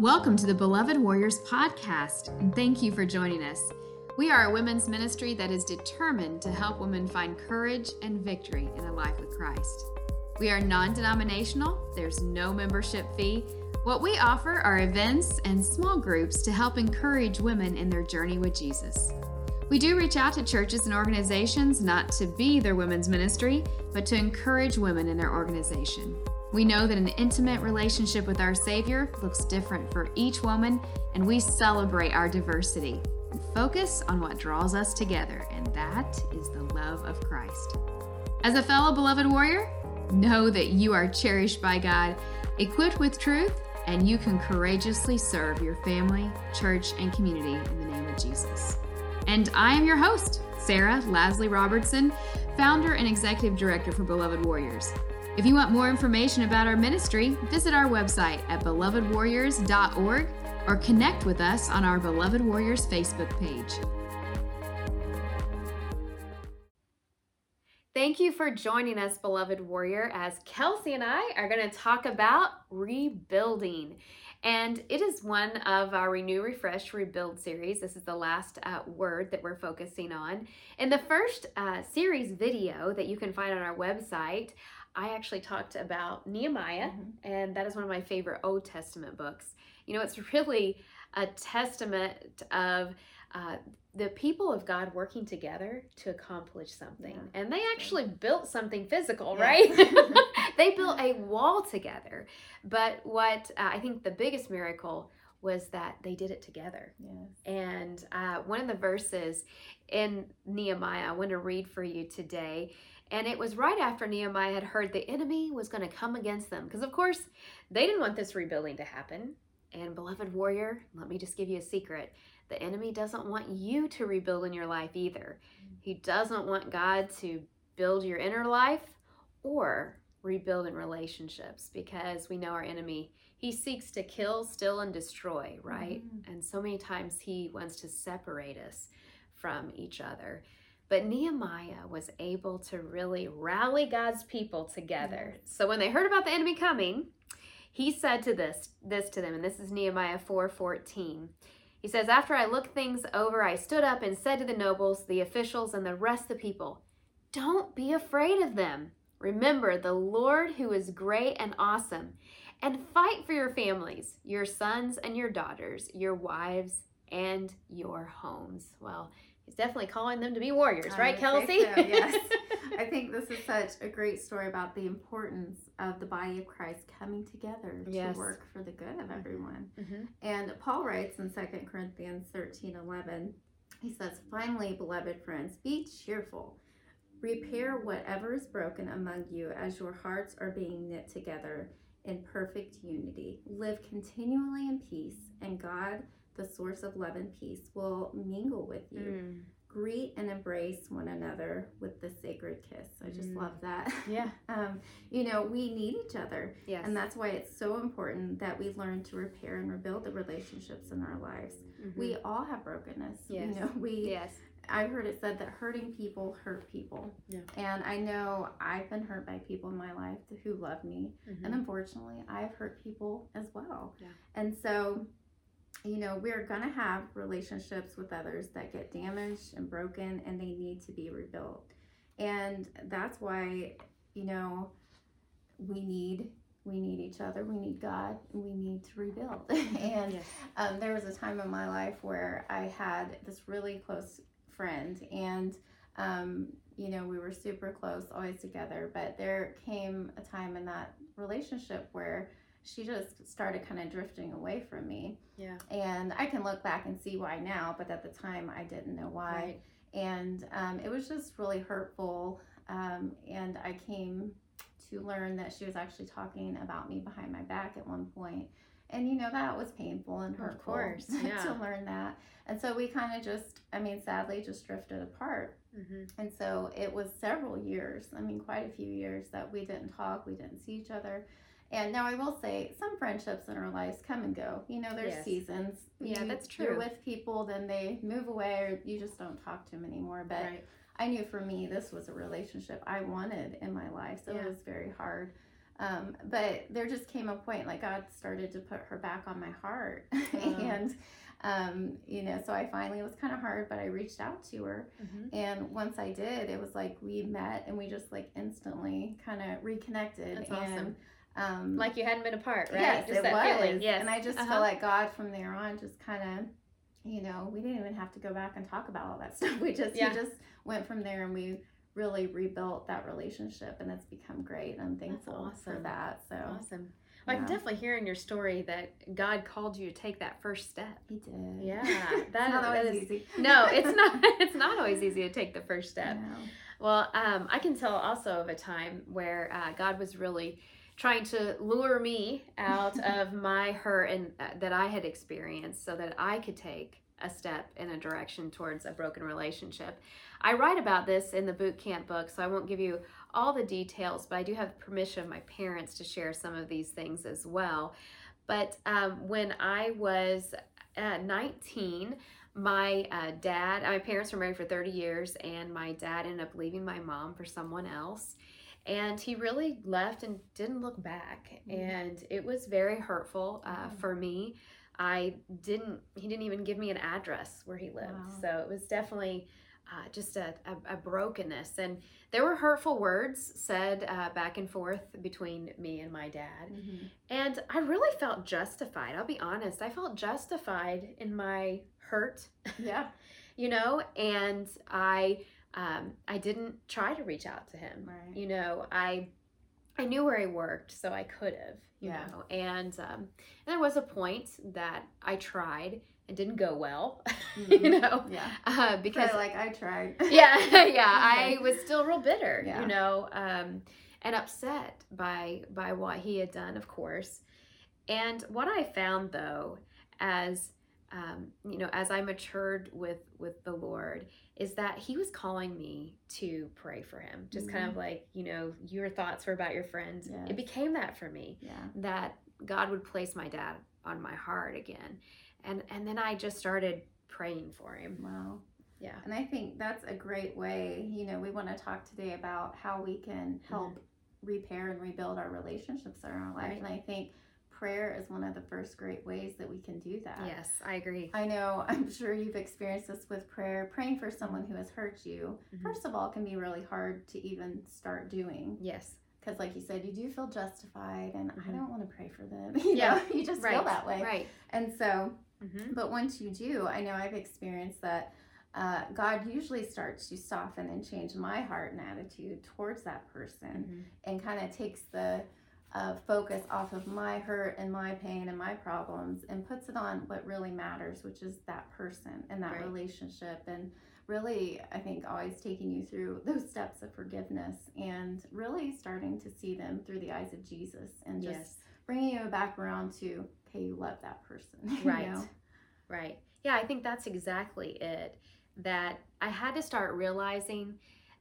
Welcome to the Beloved Warriors podcast, and thank you for joining us. We are a women's ministry that is determined to help women find courage and victory in a life with Christ. We are non denominational, there's no membership fee. What we offer are events and small groups to help encourage women in their journey with Jesus. We do reach out to churches and organizations not to be their women's ministry, but to encourage women in their organization. We know that an intimate relationship with our Savior looks different for each woman, and we celebrate our diversity and focus on what draws us together, and that is the love of Christ. As a fellow beloved warrior, know that you are cherished by God, equipped with truth, and you can courageously serve your family, church, and community in the name of Jesus. And I am your host, Sara Lasley Robertson, founder and executive director for Beloved Warriors. If you want more information about our ministry, visit our website at belovedwarriors.org or connect with us on our Beloved Warriors Facebook page. Thank you for joining us, beloved warrior, as Kelsey and I are going to talk about rebuilding. And it is one of our Renew, Refresh, Rebuild series. This is the last uh, word that we're focusing on. In the first uh, series video that you can find on our website, I actually talked about Nehemiah, mm-hmm. and that is one of my favorite Old Testament books. You know, it's really a testament of uh, the people of God working together to accomplish something. Yeah. And they actually built something physical, yeah. right? they built a wall together. But what uh, I think the biggest miracle was that they did it together. Yes. And uh, one of the verses in Nehemiah, I want to read for you today. And it was right after Nehemiah had heard the enemy was going to come against them. Because, of course, they didn't want this rebuilding to happen. And, beloved warrior, let me just give you a secret. The enemy doesn't want you to rebuild in your life either. He doesn't want God to build your inner life or rebuild in relationships because we know our enemy he seeks to kill steal and destroy right mm-hmm. and so many times he wants to separate us from each other but Nehemiah was able to really rally God's people together. So when they heard about the enemy coming, he said to this this to them, and this is Nehemiah 4:14. He says, After I looked things over, I stood up and said to the nobles, the officials, and the rest of the people, Don't be afraid of them. Remember the Lord who is great and awesome, and fight for your families, your sons and your daughters, your wives, and your homes. Well, he's definitely calling them to be warriors, I right, Kelsey? So, yes. I think this is such a great story about the importance of the body of Christ coming together yes. to work for the good of everyone. Mm-hmm. And Paul writes in 2 Corinthians 13 11, he says, Finally, beloved friends, be cheerful. Repair whatever is broken among you as your hearts are being knit together in perfect unity. Live continually in peace, and God the source of love and peace, will mingle with you. Mm. Greet and embrace one another with the sacred kiss. I just mm. love that. Yeah. um, you know, we need each other. Yes. And that's why it's so important that we learn to repair and rebuild the relationships in our lives. Mm-hmm. We all have brokenness. Yes. You know, we yes. I've heard it said that hurting people hurt people. Yeah. And I know I've been hurt by people in my life who love me. Mm-hmm. And unfortunately, I've hurt people as well. Yeah. And so you know, we're going to have relationships with others that get damaged and broken and they need to be rebuilt. And that's why, you know, we need we need each other we need god we need to rebuild and yes. um, there was a time in my life where i had this really close friend and um, you know we were super close always together but there came a time in that relationship where she just started kind of drifting away from me. Yeah. And I can look back and see why now, but at the time I didn't know why. Right. And um, it was just really hurtful. Um, and I came to learn that she was actually talking about me behind my back at one point. And you know, that was painful and hurtful. Of course. Yeah. to learn that. And so we kind of just, I mean, sadly, just drifted apart. Mm-hmm. And so it was several years, I mean, quite a few years that we didn't talk, we didn't see each other. And now I will say some friendships in our lives come and go. You know, there's yes. seasons. Yeah, you, that's true. You're with people, then they move away, or you just don't talk to them anymore. But right. I knew for me, this was a relationship I wanted in my life, so yeah. it was very hard. Um, but there just came a point like God started to put her back on my heart. and, um, you know, so I finally, it was kind of hard, but I reached out to her. Mm-hmm. And once I did, it was like we met and we just like instantly kind of reconnected. That's and, awesome. Um, like you hadn't been apart, right? Yes, just it was. Feeling. Yes. And I just uh-huh. feel like God from there on just kind of, you know, we didn't even have to go back and talk about all that stuff. We just, yeah. we just went from there and we really rebuilt that relationship and it's become great. I'm thankful awesome. for that. So awesome. Well, yeah. I can definitely hear in your story that God called you to take that first step. He did. Yeah, not always easy. no, it's not. It's not always easy to take the first step. Well, um, I can tell also of a time where uh, God was really trying to lure me out of my hurt and uh, that I had experienced, so that I could take a step in a direction towards a broken relationship. I write about this in the boot camp book, so I won't give you all the details, but I do have permission of my parents to share some of these things as well. But um, when I was uh, 19, my uh, dad, my parents were married for 30 years, and my dad ended up leaving my mom for someone else. And he really left and didn't look back. Mm-hmm. And it was very hurtful uh, mm-hmm. for me. I didn't, he didn't even give me an address where he lived. Wow. So it was definitely uh, just a, a, a, brokenness. And there were hurtful words said uh, back and forth between me and my dad. Mm-hmm. And I really felt justified. I'll be honest. I felt justified in my hurt. Yeah. you know, and I. Um, I didn't try to reach out to him. Right. You know, I I knew where he worked, so I could have, you yeah. know. And um, there was a point that I tried it didn't go well, mm-hmm. you know. Yeah. Uh, because like I tried. yeah, yeah. I was still real bitter, yeah. you know, um, and upset by by what he had done, of course. And what I found though, as um, you know, as I matured with with the Lord, is that He was calling me to pray for Him. Just mm-hmm. kind of mm-hmm. like you know, your thoughts were about your friends. Yes. It became that for me. Yeah. That God would place my dad on my heart again and and then I just started praying for him. Wow. Yeah. And I think that's a great way. You know, we want to talk today about how we can help mm-hmm. repair and rebuild our relationships in our life. Right. And I think prayer is one of the first great ways that we can do that. Yes, I agree. I know, I'm sure you've experienced this with prayer. Praying for someone who has hurt you, mm-hmm. first of all, can be really hard to even start doing. Yes. Because, like you said, you do feel justified, and mm-hmm. I don't want to pray for them. You yeah. know, you just right. feel that way. Right. And so, Mm-hmm. But once you do, I know I've experienced that uh, God usually starts to soften and change my heart and attitude towards that person mm-hmm. and kind of takes the uh, focus off of my hurt and my pain and my problems and puts it on what really matters, which is that person and that right. relationship. And really, I think always taking you through those steps of forgiveness and really starting to see them through the eyes of Jesus and just yes. bringing you back around to okay, you love that person. Right. know? Right. Yeah, I think that's exactly it. That I had to start realizing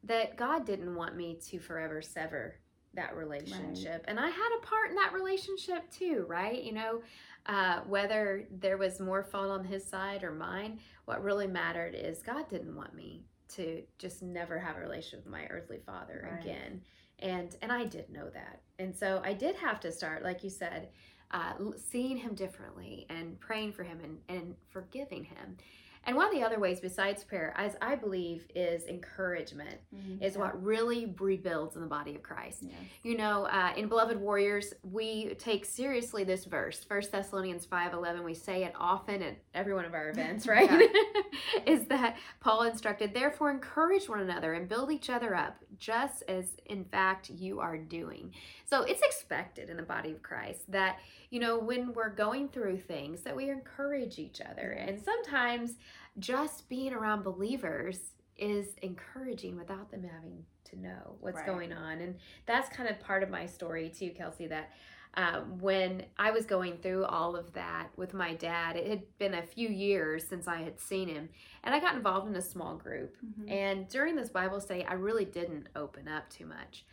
that God didn't want me to forever sever that relationship. Right. And I had a part in that relationship too, right? You know, uh, whether there was more fault on his side or mine, what really mattered is God didn't want me to just never have a relationship with my earthly father right. again. And and I did know that. And so I did have to start, like you said, uh, seeing him differently and praying for him and, and forgiving him. And one of the other ways besides prayer, as I believe, is encouragement, mm-hmm. is yeah. what really rebuilds in the body of Christ. Yes. You know, uh, in Beloved Warriors, we take seriously this verse, First Thessalonians 5.11. We say it often at every one of our events, right? is that Paul instructed, therefore encourage one another and build each other up, just as in fact you are doing. So it's expected in the body of Christ that, you know, when we're going through things, that we encourage each other. And sometimes just being around believers is encouraging without them having to know what's right. going on. And that's kind of part of my story too, Kelsey, that um, when I was going through all of that with my dad, it had been a few years since I had seen him, and I got involved in a small group. Mm-hmm. And during this Bible study, I really didn't open up too much.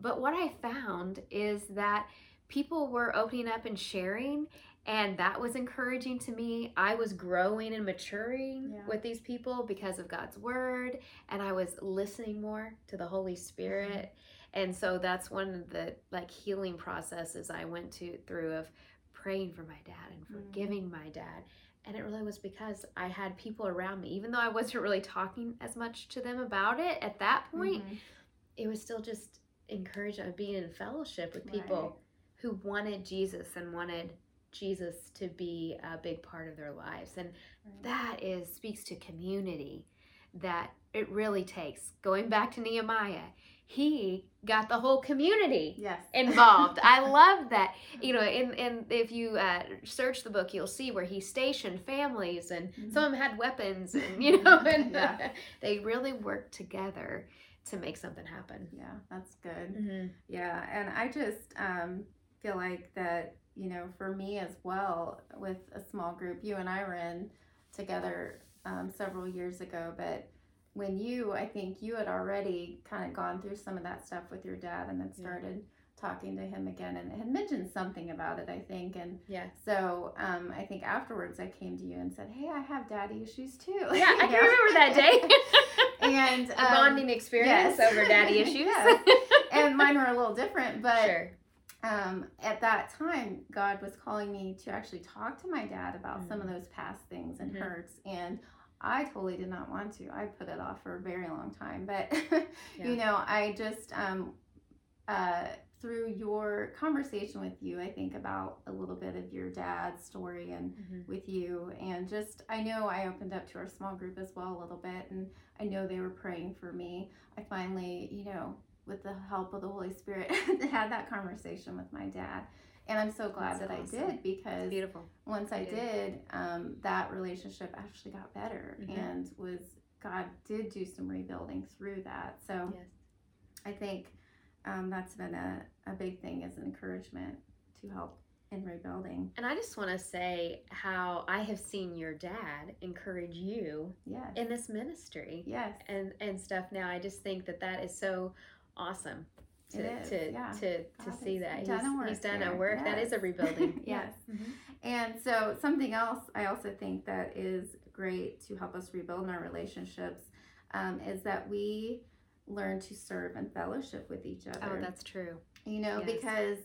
But what I found is that people were opening up and sharing and that was encouraging to me. I was growing and maturing yeah. with these people because of God's word, and I was listening more to the Holy Spirit. Mm-hmm. And so that's one of the like healing processes I went to through of praying for my dad and mm-hmm. forgiving mm-hmm. my dad. And it really was because I had people around me, even though I wasn't really talking as much to them about it at that point, mm-hmm. it was still just encouragement of being in fellowship with people right. who wanted Jesus and wanted Jesus to be a big part of their lives. And right. that is speaks to community that it really takes. Going back to Nehemiah, he got the whole community yes. involved. I love that. You know, and, and if you uh, search the book, you'll see where he stationed families and mm-hmm. some of them had weapons and, you know, and yeah. they really worked together to make something happen. Yeah, that's good. Mm-hmm. Yeah, and I just um, feel like that you know, for me as well, with a small group, you and I were in together um, several years ago, but when you, I think you had already kind of gone through some of that stuff with your dad and then started yeah. talking to him again and had mentioned something about it, I think. And yeah. So um, I think afterwards I came to you and said, Hey, I have daddy issues too. Yeah, I can remember that day. and a um, bonding experience yes. over daddy issues. yes. And mine were a little different, but sure um, at that time, God was calling me to actually talk to my dad about mm-hmm. some of mm. those past things and mm-hmm. hurts. And I totally did not want to. I put it off for a very long time. But, yeah. you know, I just, um, uh, through your conversation with you, I think about a little bit of your dad's story and mm-hmm. with you. And just, I know I opened up to our small group as well a little bit. And I know they were praying for me. I finally, you know, with the help of the Holy Spirit, had that conversation with my dad. And I'm so glad That's that awesome. I did because once I did, um, that relationship actually got better mm-hmm. and was God did do some rebuilding through that. So yes. I think um, that's been a, a big thing as an encouragement to help in rebuilding. And I just want to say how I have seen your dad encourage you yes. in this ministry. Yes. And and stuff now I just think that that is so awesome to to, yeah. to to see that. he's done, he's done a work. Yes. that is a rebuilding. Yes. Mm-hmm. and so something else i also think that is great to help us rebuild in our relationships um, is that we learn to serve and fellowship with each other. oh that's true. You know yes. because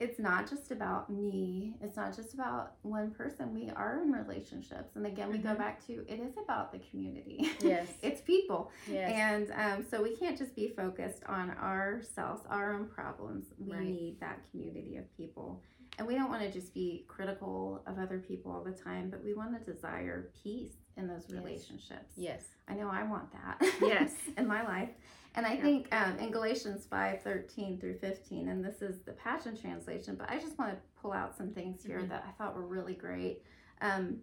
it's not just about me. It's not just about one person. We are in relationships. And again, we mm-hmm. go back to it is about the community. Yes. it's people. Yes. And um, so we can't just be focused on ourselves, our own problems. We right. need that community of people. And we don't want to just be critical of other people all the time, but we want to desire peace in those relationships. Yes. I know I want that. Yes. in my life. And I yeah. think um, in Galatians 5 13 through 15, and this is the Passion Translation, but I just want to pull out some things here mm-hmm. that I thought were really great. Um,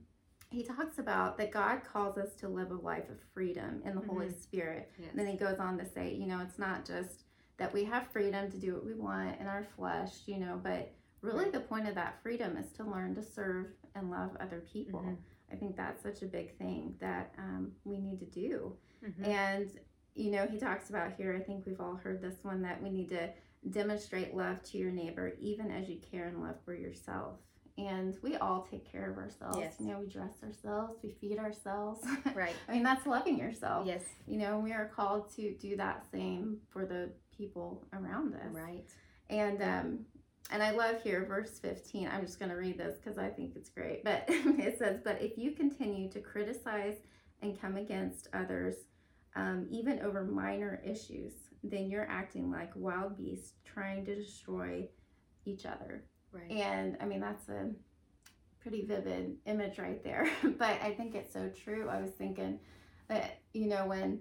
he talks about that God calls us to live a life of freedom in the mm-hmm. Holy Spirit. Yes. And then he goes on to say, you know, it's not just that we have freedom to do what we want in our flesh, you know, but really the point of that freedom is to learn to serve and love other people. Mm-hmm. I think that's such a big thing that um, we need to do. Mm-hmm. And you know, he talks about here, I think we've all heard this one, that we need to demonstrate love to your neighbor even as you care and love for yourself. And we all take care of ourselves. Yes. You know, we dress ourselves, we feed ourselves. Right. I mean, that's loving yourself. Yes. You know, we are called to do that same for the people around us. Right. And um, and I love here verse 15. I'm just going to read this because I think it's great. But it says, But if you continue to criticize and come against others, um, even over minor issues, then you're acting like wild beasts trying to destroy each other. Right. And I mean, that's a pretty vivid image right there. but I think it's so true. I was thinking that, you know, when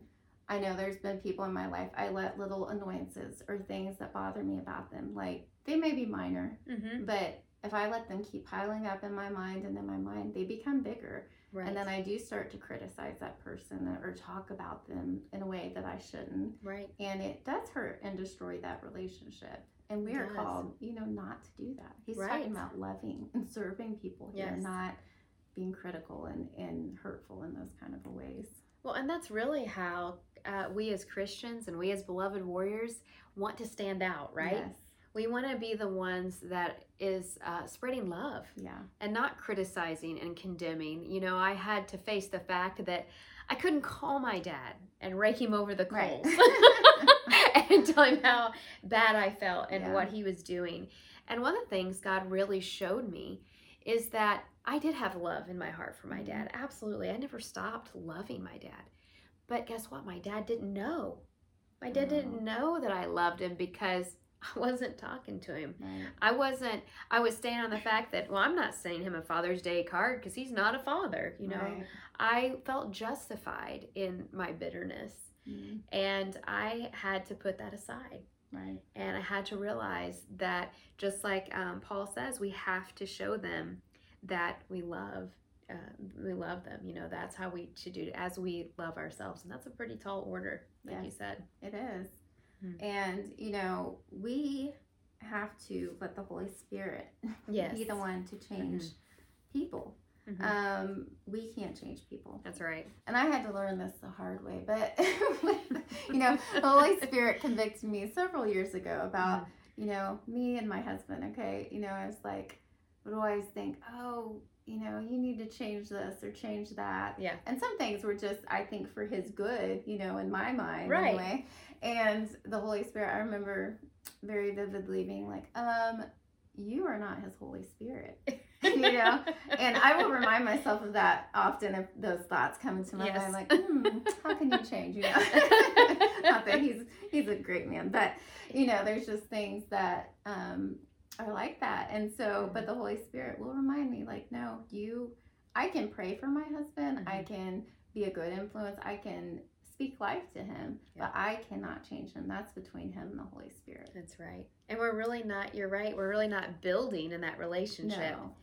I know there's been people in my life, I let little annoyances or things that bother me about them, like they may be minor, mm-hmm. but if I let them keep piling up in my mind and in my mind, they become bigger. Right. And then I do start to criticize that person or talk about them in a way that I shouldn't. Right. And it does hurt and destroy that relationship. And we it are does. called, you know, not to do that. He's right. talking about loving and serving people here, yes. not being critical and, and hurtful in those kind of ways. Well, and that's really how uh, we as Christians and we as beloved warriors want to stand out, right? Yes we want to be the ones that is uh, spreading love yeah and not criticizing and condemning you know i had to face the fact that i couldn't call my dad and rake him over the coals right. and tell him how bad i felt and yeah. what he was doing and one of the things god really showed me is that i did have love in my heart for my mm-hmm. dad absolutely i never stopped loving my dad but guess what my dad didn't know my dad didn't oh. know that i loved him because I wasn't talking to him. Right. I wasn't. I was staying on the fact that well, I'm not sending him a Father's Day card because he's not a father. You know, right. I felt justified in my bitterness, mm-hmm. and I had to put that aside. Right. And I had to realize that just like um, Paul says, we have to show them that we love. Uh, we love them. You know, that's how we should do it as we love ourselves, and that's a pretty tall order, like yes, you said. It is. Mm-hmm. And, you know, we have to let the Holy Spirit yes. be the one to change mm-hmm. people. Mm-hmm. Um, we can't change people. That's right. And I had to learn this the hard way, but you know, the Holy Spirit convicted me several years ago about, mm-hmm. you know, me and my husband. Okay, you know, I was like, would always think, oh, you know, you need to change this or change that. Yeah. And some things were just, I think, for his good, you know, in my mind right. anyway. And the Holy Spirit, I remember very vividly being like, um, you are not his Holy Spirit. you know? And I will remind myself of that often if those thoughts come into my yes. mind. I'm like, hmm, how can you change? You know? not that he's he's a great man, but you know, there's just things that um are like that. And so, but the Holy Spirit will remind me, like, no, you, I can pray for my husband. Mm-hmm. I can be a good influence. I can speak life to him, yeah. but I cannot change him. That's between him and the Holy Spirit. That's right. And we're really not, you're right, we're really not building in that relationship. No.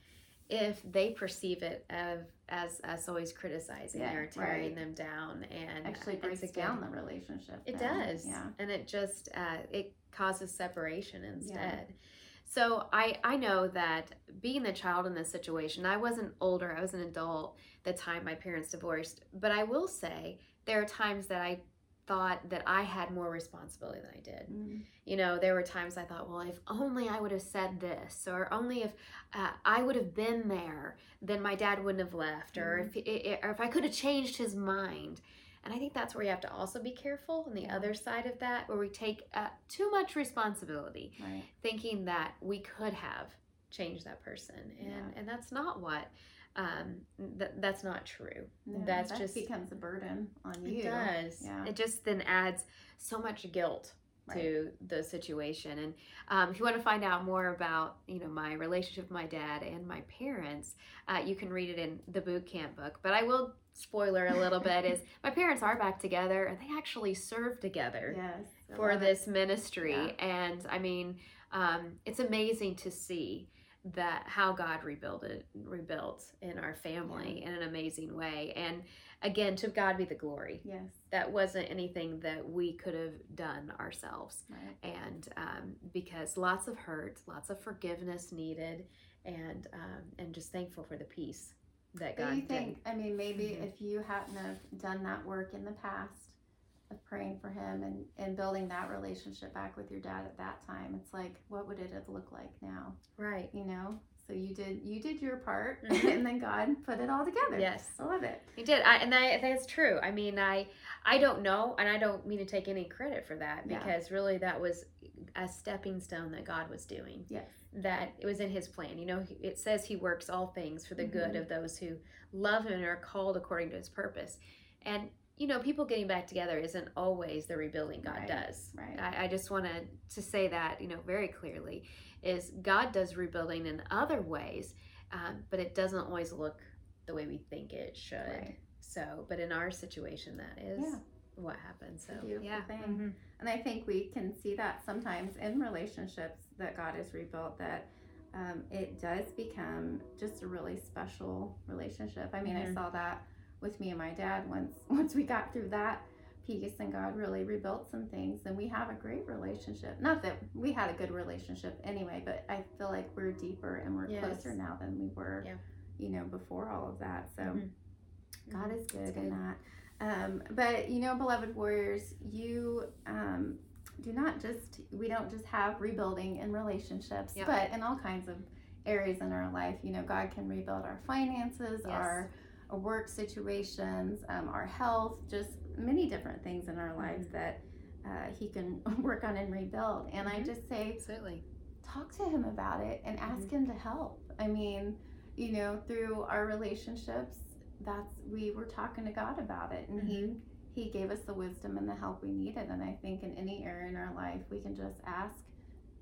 If they perceive it as as us always criticizing yeah, or tearing right. them down, and actually breaks down the relationship. It then. does, yeah, and it just uh, it causes separation instead. Yeah. So I I know that being the child in this situation, I wasn't older, I was an adult the time my parents divorced, but I will say there are times that I thought that I had more responsibility than I did. Mm. You know, there were times I thought, well, if only I would have said this, or only if uh, I would have been there, then my dad wouldn't have left, mm. or if it, or if I could have changed his mind. And I think that's where you have to also be careful on the yeah. other side of that, where we take uh, too much responsibility, right. thinking that we could have changed that person, and yeah. and that's not what. Um, th- that's not true. No, that's that just becomes a burden on you. It does. Yeah. It just then adds so much guilt right. to the situation. And um, if you want to find out more about, you know, my relationship with my dad and my parents, uh, you can read it in the boot camp book. But I will spoiler a little bit is my parents are back together and they actually serve together yes, for this ministry. Yeah. And I mean, um, it's amazing to see that how God rebuilt it, rebuilt in our family yeah. in an amazing way. And again, to God be the glory. Yes, that wasn't anything that we could have done ourselves. Right. And um, because lots of hurt, lots of forgiveness needed, and um, and just thankful for the peace that God. Do you think? Did. I mean, maybe mm-hmm. if you hadn't have done that work in the past of praying for him and, and building that relationship back with your dad at that time, it's like, what would it have looked like now? Right. You know? So you did you did your part, mm-hmm. and then God put it all together. Yes, I love it. He did, I, and I that's true. I mean, I I don't know, and I don't mean to take any credit for that because yeah. really that was a stepping stone that God was doing. Yes, that it was in His plan. You know, it says He works all things for the mm-hmm. good of those who love Him and are called according to His purpose. And you know, people getting back together isn't always the rebuilding God right. does. Right. I, I just wanted to say that, you know, very clearly is God does rebuilding in other ways, um, but it doesn't always look the way we think it should. Right. So, but in our situation, that is yeah. what happens. So, yeah. Mm-hmm. And I think we can see that sometimes in relationships that God has rebuilt that um, it does become just a really special relationship. I mean, mm-hmm. I saw that with me and my dad once once we got through that peace and God really rebuilt some things and we have a great relationship. Not that we had a good relationship anyway, but I feel like we're deeper and we're yes. closer now than we were, yeah. you know, before all of that. So mm-hmm. God is good, good, in that. Um, but you know, beloved warriors, you um, do not just we don't just have rebuilding in relationships, yep. but in all kinds of areas in our life. You know, God can rebuild our finances, yes. our, work situations, um, our health, just many different things in our lives mm-hmm. that uh, He can work on and rebuild. And mm-hmm. I just say, absolutely, talk to Him about it and ask mm-hmm. Him to help. I mean, you know, through our relationships, that's we were talking to God about it, and He mm-hmm. He gave us the wisdom and the help we needed. And I think in any area in our life, we can just ask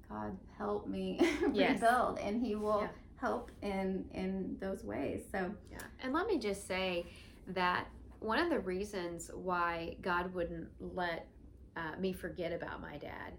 God, help me yes. rebuild, and He will yeah. Help in in those ways. So yeah, and let me just say that one of the reasons why God wouldn't let uh, me forget about my dad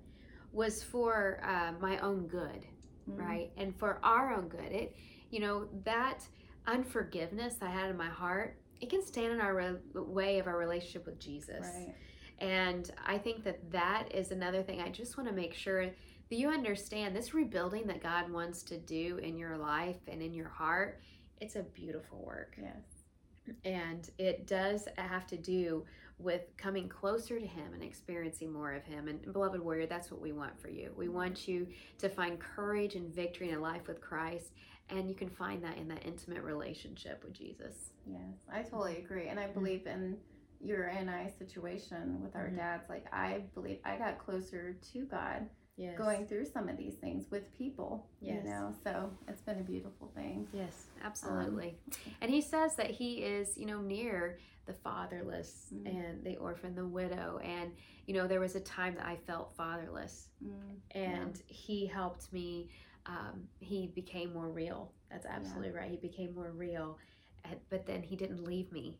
was for uh, my own good, mm-hmm. right, and for our own good. It, you know, that unforgiveness I had in my heart, it can stand in our re- way of our relationship with Jesus. Right. And I think that that is another thing I just want to make sure that you understand this rebuilding that God wants to do in your life and in your heart, it's a beautiful work. Yes. And it does have to do with coming closer to Him and experiencing more of Him. And, beloved warrior, that's what we want for you. We want you to find courage and victory in a life with Christ. And you can find that in that intimate relationship with Jesus. Yes, I totally agree. And I mm-hmm. believe in your and I situation with our mm-hmm. dads. Like, I believe I got closer to God yes. going through some of these things with people. Yes. You know, so it's been a beautiful thing. Yes, absolutely. Um, and he says that he is, you know, near the fatherless mm. and the orphan, the widow. And, you know, there was a time that I felt fatherless. Mm. And yeah. he helped me. Um, he became more real. That's absolutely yeah. right. He became more real. And, but then he didn't leave me.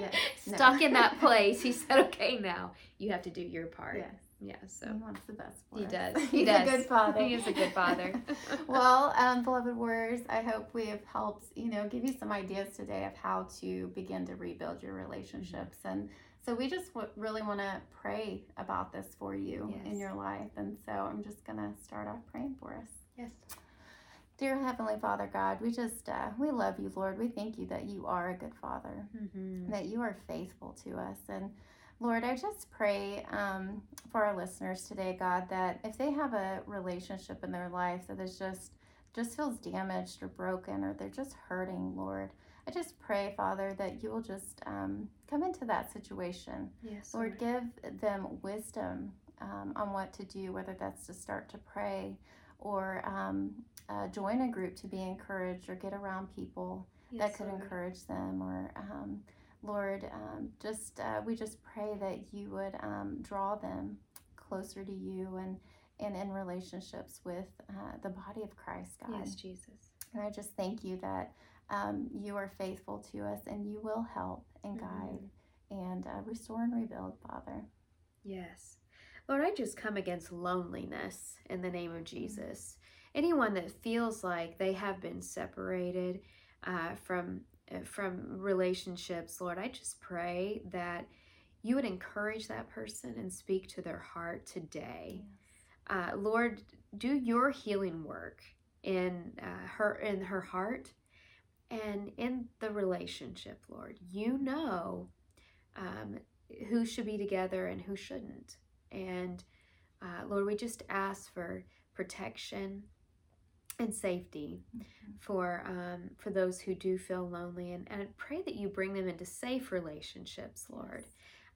yes. Stuck in that place. He said, okay, now you have to do your part. Yes. Yeah, so he wants the best for he us. does. He He's does. a good father. He is a good father. well, um, beloved warriors, I hope we have helped, you know, give you some ideas today of how to begin to rebuild your relationships. And so we just w- really want to pray about this for you yes. in your life. And so I'm just going to start off praying for us. Yes. Dear Heavenly Father God, we just, uh, we love you, Lord. We thank you that you are a good father, mm-hmm. that you are faithful to us. And Lord, I just pray um, for our listeners today, God, that if they have a relationship in their life that is just just feels damaged or broken or they're just hurting, Lord, I just pray, Father, that you will just um, come into that situation. Yes, Lord, Lord. give them wisdom um, on what to do, whether that's to start to pray or um, uh, join a group to be encouraged or get around people yes, that could Lord. encourage them or um, Lord, um, just uh, we just pray that you would um, draw them closer to you and and in relationships with uh, the body of Christ, God. Yes, Jesus. And I just thank you that um, you are faithful to us and you will help and mm-hmm. guide mm-hmm. and uh, restore and rebuild, Father. Yes. Lord, I just come against loneliness in the name of mm-hmm. Jesus. Anyone that feels like they have been separated uh, from from relationships, Lord, I just pray that you would encourage that person and speak to their heart today. Yes. Uh, Lord, do your healing work in uh, her in her heart and in the relationship, Lord. You know um, who should be together and who shouldn't. And uh, Lord, we just ask for protection and safety mm-hmm. for um, for those who do feel lonely and, and I pray that you bring them into safe relationships lord.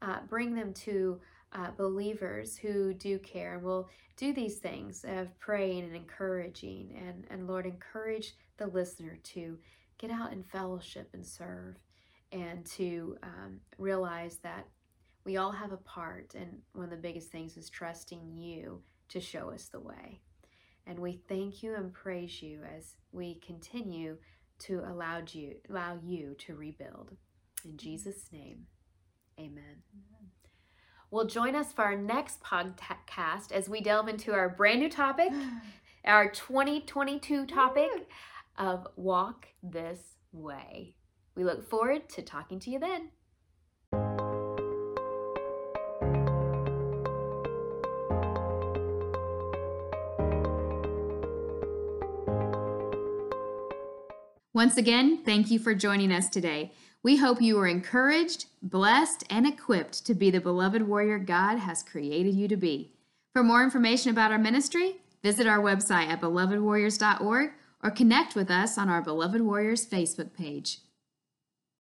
Uh, bring them to uh, believers who do care and will do these things of praying and encouraging and and lord encourage the listener to get out and fellowship and serve and to um, realize that we all have a part and one of the biggest things is trusting you to show us the way and we thank you and praise you as we continue to allow you, allow you to rebuild. In mm-hmm. Jesus' name, amen. amen. Well, join us for our next podcast as we delve into our brand new topic, our 2022 topic of Walk This Way. We look forward to talking to you then. Once again, thank you for joining us today. We hope you are encouraged, blessed, and equipped to be the beloved warrior God has created you to be. For more information about our ministry, visit our website at belovedwarriors.org or connect with us on our Beloved Warriors Facebook page.